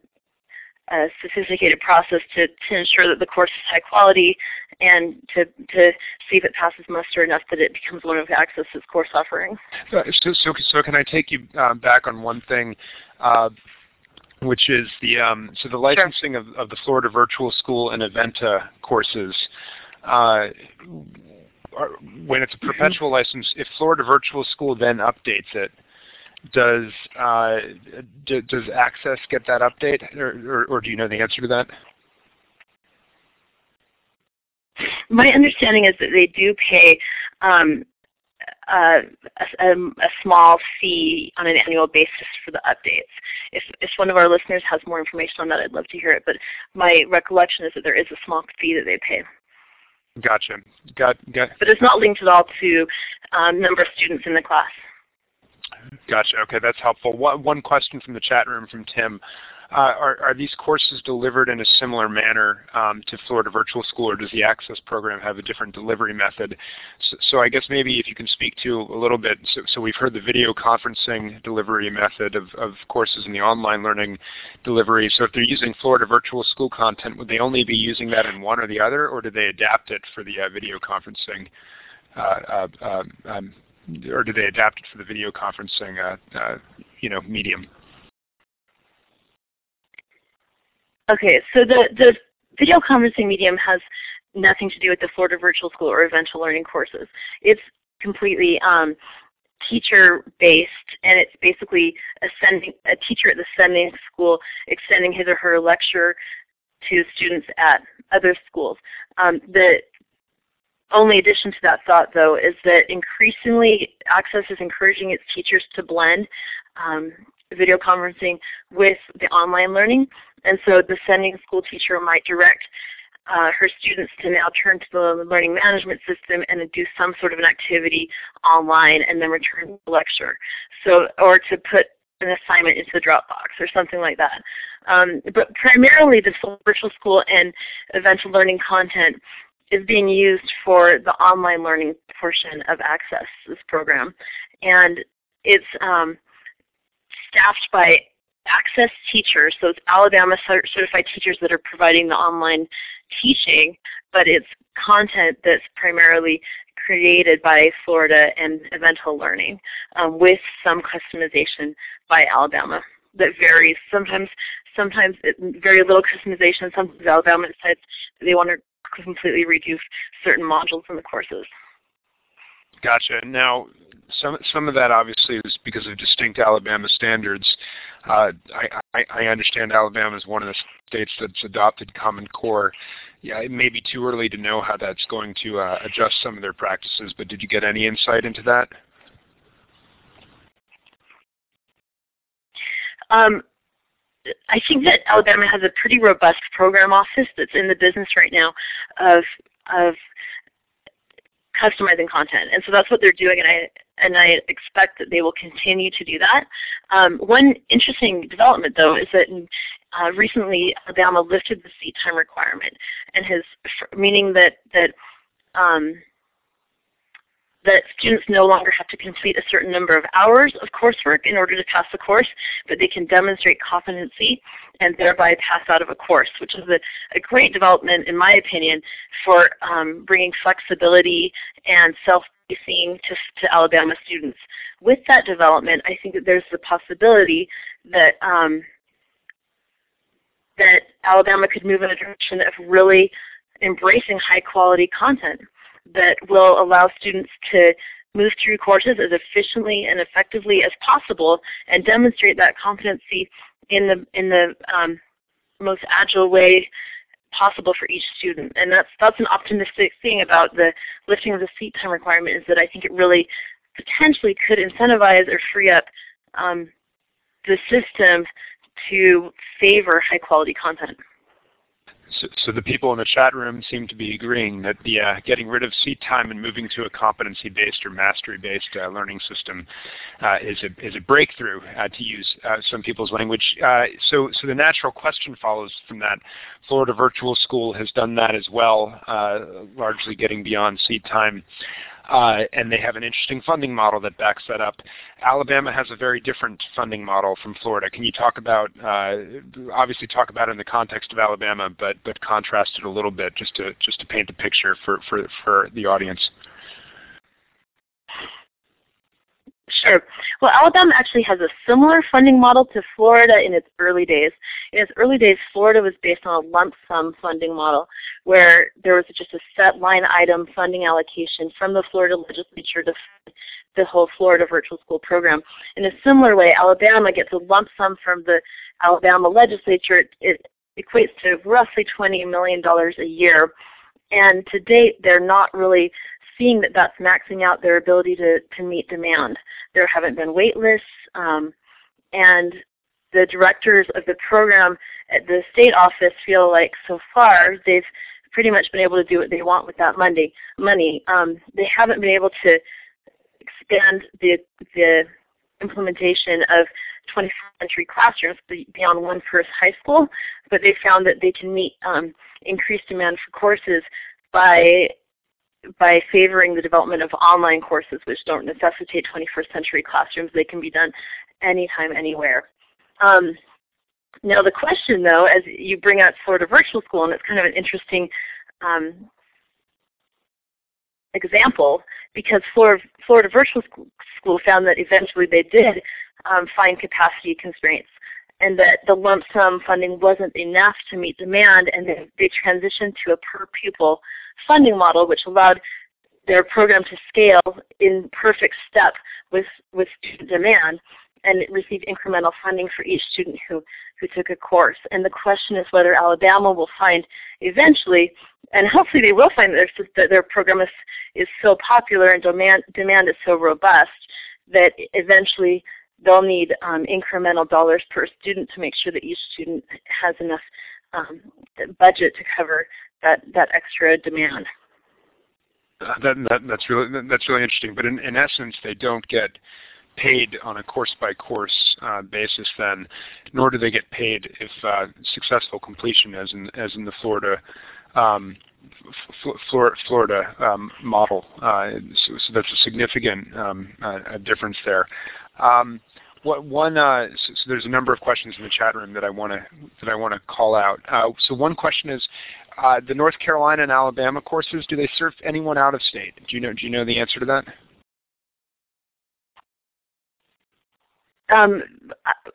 a, sophisticated process to, to ensure that the course is high quality and to, to see if it passes muster enough that it becomes one of Access's course offerings. So, so, so can I take you uh, back on one thing? Uh, which is the um, so the licensing sure. of, of the Florida Virtual School and Aventa courses. Uh, are, when it's a perpetual license, if Florida Virtual School then updates it, does uh, d- does Access get that update, or, or, or, do you know the answer to that? My understanding is that they do pay um, a, a, a, small fee on an annual basis for the updates. If, if one of our listeners has more information on that, I'd love to hear it. But my recollection is that there is a small fee that they pay. Gotcha. Got, got. But it's not linked at all to um, number of students in the class. Gotcha. Okay, that's helpful. One, question from the chat room from Tim. Uh, are, these courses delivered in a similar manner um, to Florida Virtual School, or does the Access program have a different delivery method? So, I guess maybe if you can speak to a little bit, so, we've heard the video conferencing delivery method of, courses in the online learning delivery. So if they're using Florida Virtual School content, would they only be using that in one or the other, or do they adapt it for the uh, video conferencing uh, um, um or do they adapt it for the video conferencing, uh, uh, you know, medium? Okay, so the, the video conferencing medium has nothing to do with the Florida Virtual School or Aventa Learning courses. It's completely um, teacher-based, and it's basically a, sending, a teacher at the sending school extending his or her lecture to students at other schools. Um, the only addition to that thought, though, is that increasingly Access is encouraging its teachers to blend um, video conferencing with the online learning. And so the sending school teacher might direct uh, her students to now turn to the learning management system and do some sort of an activity online and then return to the lecture. So, or to put an assignment into the Dropbox or something like that. Um, but primarily the virtual school and Aventa learning content is being used for the online learning portion of Access, this program. And it's um, staffed by Access teachers, so it's Alabama certified teachers that are providing the online teaching, but it's content that's primarily created by Florida and Aventa Learning um, with some customization by Alabama that varies. Sometimes, sometimes it, very little customization. Sometimes Alabama decides they want to completely reduce certain modules in the courses. Gotcha. Now, some some of that obviously is because of distinct Alabama standards. Uh, I, I, I understand Alabama is one of the states that's adopted Common Core. Yeah, it may be too early to know how that's going to uh, adjust some of their practices, but did you get any insight into that? Um, I think that Alabama has a pretty robust program office that's in the business right now of of customizing content, and so that's what they're doing. And I and I expect that they will continue to do that. Um, one interesting development, though, is that uh, recently Alabama lifted the seat time requirement, and has meaning that that um, that students no longer have to complete a certain number of hours of coursework in order to pass the course, but they can demonstrate competency and thereby pass out of a course, which is a, a great development, in my opinion, for um, bringing flexibility and self-pacing to, to Alabama students. With that development, I think that there's the possibility that um, that Alabama could move in a direction of really embracing high quality content that will allow students to move through courses as efficiently and effectively as possible and demonstrate that competency in the in the um, most agile way possible for each student. And that's that's an optimistic thing about the lifting of the seat time requirement is that I think it really potentially could incentivize or free up um, the system to favor high quality content. So, so, the people in the chat room seem to be agreeing that the uh, getting rid of seat time and moving to a competency-based or mastery-based uh, learning system uh, is a is a breakthrough, uh, to use uh, some people's language. Uh, so, so the natural question follows from that. Florida Virtual School has done that as well, largely getting beyond seat time. Uh, and they have an interesting funding model that backs that up. Alabama has a very different funding model from Florida. Can you talk about, uh, obviously talk about it in the context of Alabama, but but contrast it a little bit just to just to paint the picture for for for the audience. Sure. Well, Alabama actually has a similar funding model to Florida in its early days. In its early days, Florida was based on a lump sum funding model where there was just a set line item funding allocation from the Florida legislature to fund the whole Florida virtual school program. In a similar way, Alabama gets a lump sum from the Alabama legislature. It equates to roughly $20 million a year. And to date, they're not really seeing that that's maxing out their ability to, to meet demand. There haven't been wait lists, um, and the directors of the program at the state office feel like so far they've pretty much been able to do what they want with that money. money. Um, they haven't been able to expand the, the implementation of 21st century classrooms beyond one first high school, but they found that they can meet um, increased demand for courses by by favoring the development of online courses which don't necessitate 21st century classrooms. They can be done anytime, anywhere. Um, now the question though, as you bring out Florida Virtual School, and it's kind of an interesting um, example because Florida, Florida Virtual School found that eventually they did um, find capacity constraints and that the lump sum funding wasn't enough to meet demand and they, they transitioned to a per pupil funding model which allowed their program to scale in perfect step with, with student demand and receive incremental funding for each student who, who took a course. And the question is whether Alabama will find eventually, and hopefully they will find that their, that their program is, is so popular and demand, demand is so robust that eventually they'll need um, incremental dollars per student to make sure that each student has enough um, budget to cover that, that extra demand. Uh, that, that, that's really that's really interesting. But in, in essence, they don't get paid on a course-by-course uh, basis then, nor do they get paid if uh, successful completion, as in as in the Florida um, Florida um, model. Uh, so, so, that's a significant um, uh, difference there. Um, what one uh, so, so, there's a number of questions in the chat room that I want to that I want to call out. Uh, so one question is uh, the North Carolina and Alabama courses. Do they serve anyone out of state? Do you know Do you know the answer to that? Um,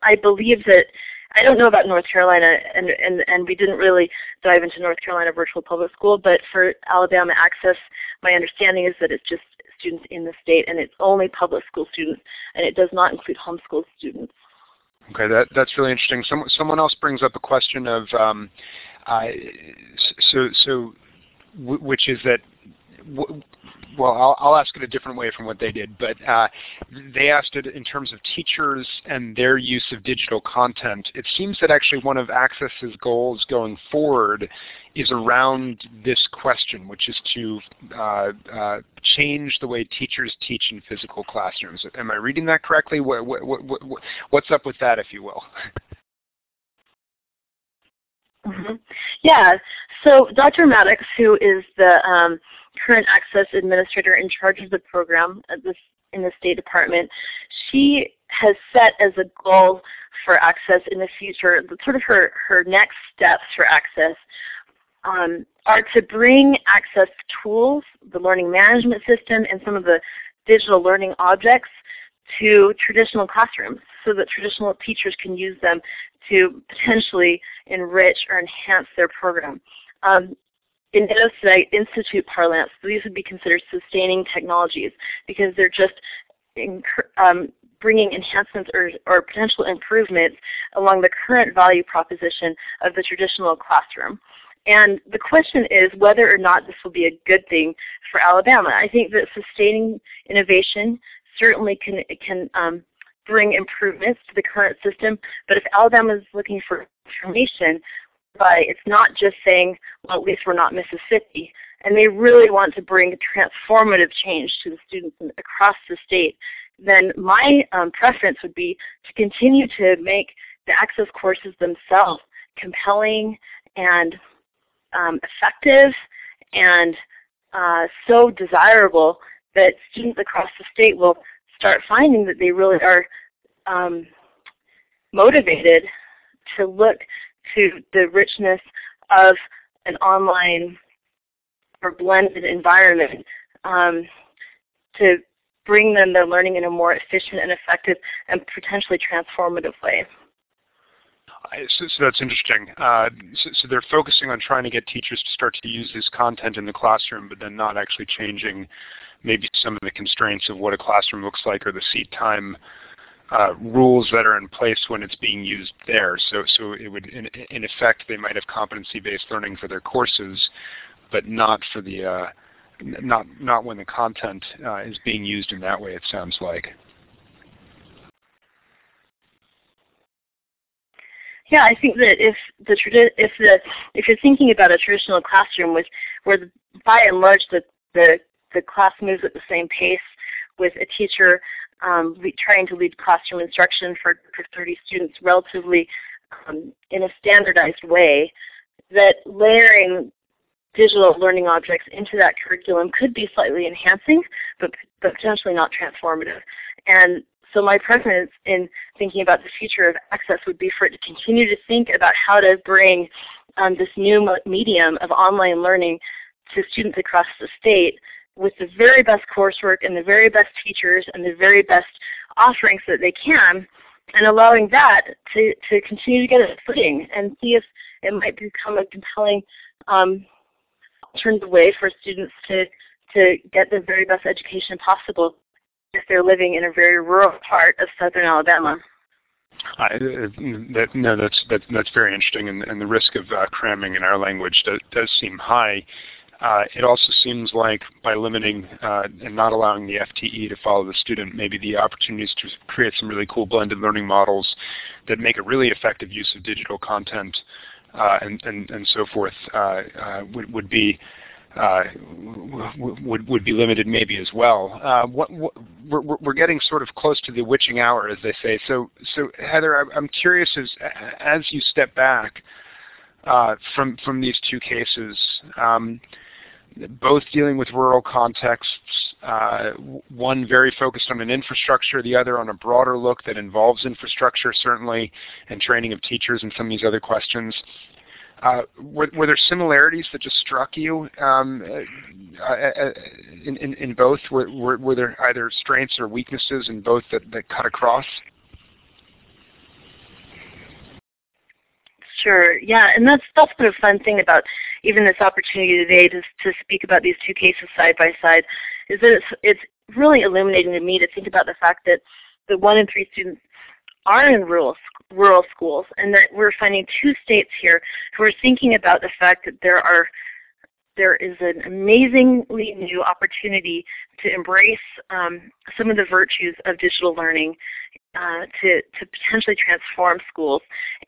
I believe that I don't know about North Carolina, and, and, and we didn't really dive into North Carolina Virtual Public School, but for Alabama Access, my understanding is that it's just students in the state, and it's only public school students, and it does not include homeschool students. Okay, that, that's really interesting. Some, someone else brings up a question of, um, uh, so, so which is that well, I'll, I'll, ask it a different way from what they did, but uh, they asked it in terms of teachers and their use of digital content. It seems that actually one of Access's goals going forward is around this question, which is to uh, uh, change the way teachers teach in physical classrooms. Am I reading that correctly? What, what, what, what's up with that, if you will? Mm -hmm. Yeah. So Dr. Maddox, who is the um, current Access Administrator in charge of the program at this, in the State Department, she has set as a goal for Access in the future, sort of her, her next steps for Access um, are to bring Access tools, the learning management system, and some of the digital learning objects to traditional classrooms so that traditional teachers can use them to potentially enrich or enhance their program. Um, in Innosight Institute parlance, these would be considered sustaining technologies because they're just um, bringing enhancements or, or potential improvements along the current value proposition of the traditional classroom. And the question is whether or not this will be a good thing for Alabama. I think that sustaining innovation certainly can, can um, bring improvements to the current system, but if Alabama is looking for information, by it's not just saying, well, at least we're not Mississippi, and they really want to bring transformative change to the students across the state, then my um, preference would be to continue to make the access courses themselves compelling and um, effective and uh, so desirable that students across the state will start finding that they really are um, motivated to look to the richness of an online or blended environment um, to bring them their learning in a more efficient and effective and potentially transformative way. So, so, that's interesting. Uh, so, so, they're focusing on trying to get teachers to start to use this content in the classroom, but then not actually changing maybe some of the constraints of what a classroom looks like or the seat time uh, rules that are in place when it's being used there. So, so it would, in, in effect, they might have competency-based learning for their courses, but not for the, uh, not not when the content uh, is being used in that way. It sounds like. Yeah, I think that if the if the if you're thinking about a traditional classroom with where the, by and large the the the class moves at the same pace with a teacher um, trying to lead classroom instruction for, for 30 students relatively um, in a standardized way, that layering digital learning objects into that curriculum could be slightly enhancing, but, but potentially not transformative. And so my preference in thinking about the future of access would be for it to continue to think about how to bring um, this new medium of online learning to students across the state with the very best coursework and the very best teachers and the very best offerings that they can, and allowing that to, to continue to get a footing and see if it might become a compelling um, alternative way for students to, to get the very best education possible if they're living in a very rural part of southern Alabama. Uh, that, no, that's, that's that's very interesting, and, and the risk of uh, cramming in our language does, does seem high. Uh, it also seems like by limiting uh, and not allowing the FTE to follow the student, maybe the opportunities to create some really cool blended learning models that make a really effective use of digital content uh, and, and, and so forth would, would be uh, would would be limited maybe as well. Uh, what, what, we're, we're getting sort of close to the witching hour, as they say. So, so Heather, I'm curious as as you step back uh, from from these two cases, um, both dealing with rural contexts, uh, one very focused on an infrastructure, the other on a broader look that involves infrastructure certainly, and training of teachers and some of these other questions. Uh, were, were, there similarities that just struck you um, uh, uh, uh, in, in, in, both? Were, were, were, there either strengths or weaknesses in both that, that cut across? Sure. Yeah, and that's that's been a fun thing about even this opportunity today to to speak about these two cases side by side, is that it's it's really illuminating to me to think about the fact that the one in three students are in rural rural schools, and that we're finding two states here who are thinking about the fact that there are there is an amazingly new opportunity to embrace um, some of the virtues of digital learning uh, to, to potentially transform schools.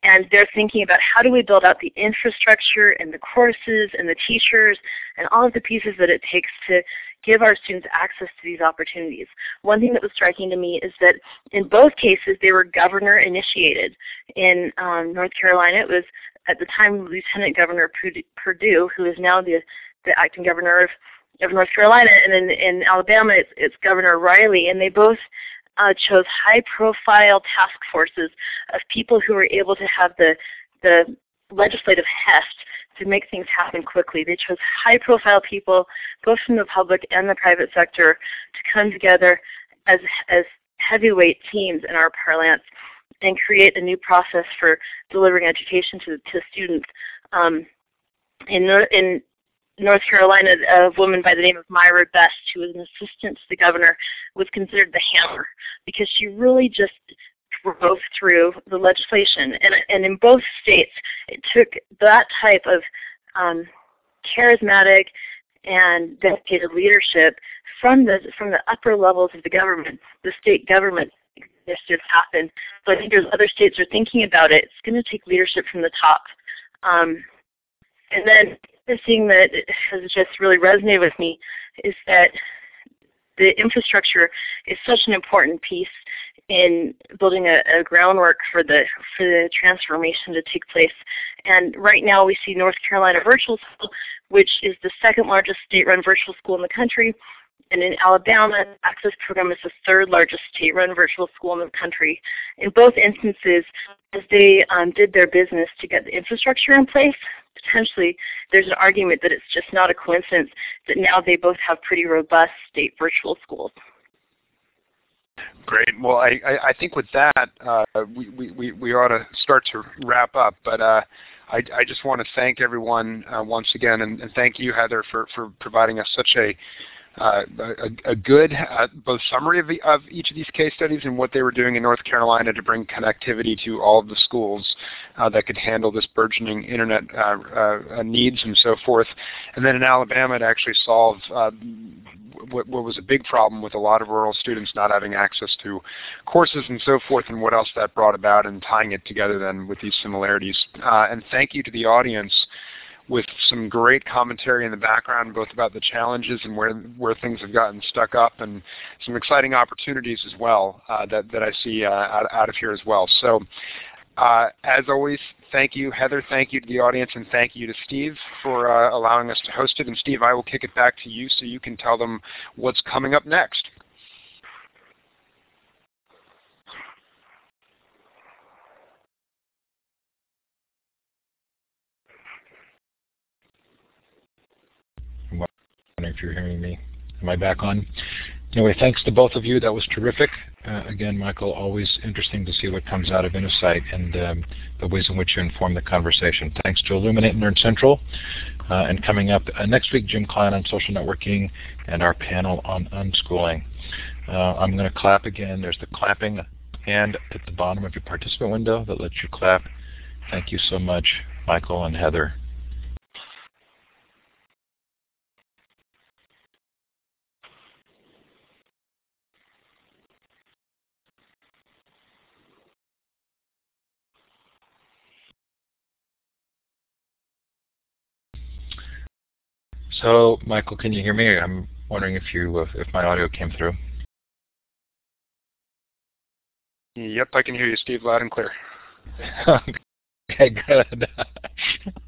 And they're thinking about how do we build out the infrastructure and the courses and the teachers and all of the pieces that it takes to give our students access to these opportunities. One thing that was striking to me is that in both cases they were governor initiated. In um, North Carolina it was at the time Lieutenant Governor Perdue, who is now the, the acting governor of, of North Carolina, and in, in Alabama it's, it's Governor Riley, and they both uh, chose high-profile task forces of people who were able to have the the legislative heft to make things happen quickly. They chose high-profile people, both from the public and the private sector, to come together as as heavyweight teams in our parlance and create a new process for delivering education to, to students. Um, in, in North Carolina, a woman by the name of Myra Best, who was an assistant to the governor, was considered the hammer because she really just drove through the legislation. And, and in both states, it took that type of um, charismatic and dedicated leadership from the from the upper levels of the government, the state government, this just happen. So I think there's other states are thinking about it. It's going to take leadership from the top. Um, and then the thing that has just really resonated with me is that the infrastructure is such an important piece in building a, a, groundwork for the for the transformation to take place. And right now we see North Carolina Virtual School, which is the second largest state-run virtual school in the country, and in Alabama, the Access Program is the third largest state-run virtual school in the country. In both instances, as they um, did their business to get the infrastructure in place, potentially there's an argument that it's just not a coincidence that now they both have pretty robust state virtual schools. Great. Well, I, I, think with that, uh, we, we, we ought to start to wrap up. But uh, I, I just want to thank everyone uh, once again, and, and, thank you, Heather, for, for providing us such a uh, a, a, good uh, both summary of, the, of, each of these case studies and what they were doing in North Carolina to bring connectivity to all of the schools uh, that could handle this burgeoning internet uh, uh, needs and so forth. And then in Alabama to actually solve what, what, was a big problem with a lot of rural students not having access to courses and so forth and what else that brought about and tying it together then with these similarities. and thank you to the audience with some great commentary in the background, both about the challenges and where where things have gotten stuck up, and some exciting opportunities as well uh, that that I see uh, out, out of here as well. So. Uh, as always, thank you, Heather. Thank you to the audience, and thank you to Steve for uh, allowing us to host it. And Steve, I will kick it back to you so you can tell them what's coming up next. If you're hearing me. Am I back on? Anyway, thanks to both of you. That was terrific. Uh, again, Michael, always interesting to see what comes out of Innosight and um, the ways in which you inform the conversation. Thanks to Elluminate and Learn Central. Uh, and coming up uh, next week, Jim Klein on social networking and our panel on unschooling. Uh, I'm going to clap again. There's the clapping hand at the bottom of your participant window that lets you clap. Thank you so much, Michael and Heather. So, Michael, can you hear me? I'm wondering if you if my audio came through. Yep, I can hear you, Steve, loud and clear. <laughs> okay, good. <laughs>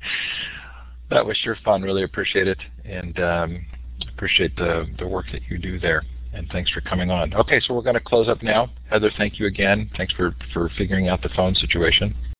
that was sure fun. Really appreciate it, and um, appreciate the the work that you do there. And thanks for coming on. Okay, so we're going to close up now. Heather, thank you again. Thanks for for figuring out the phone situation.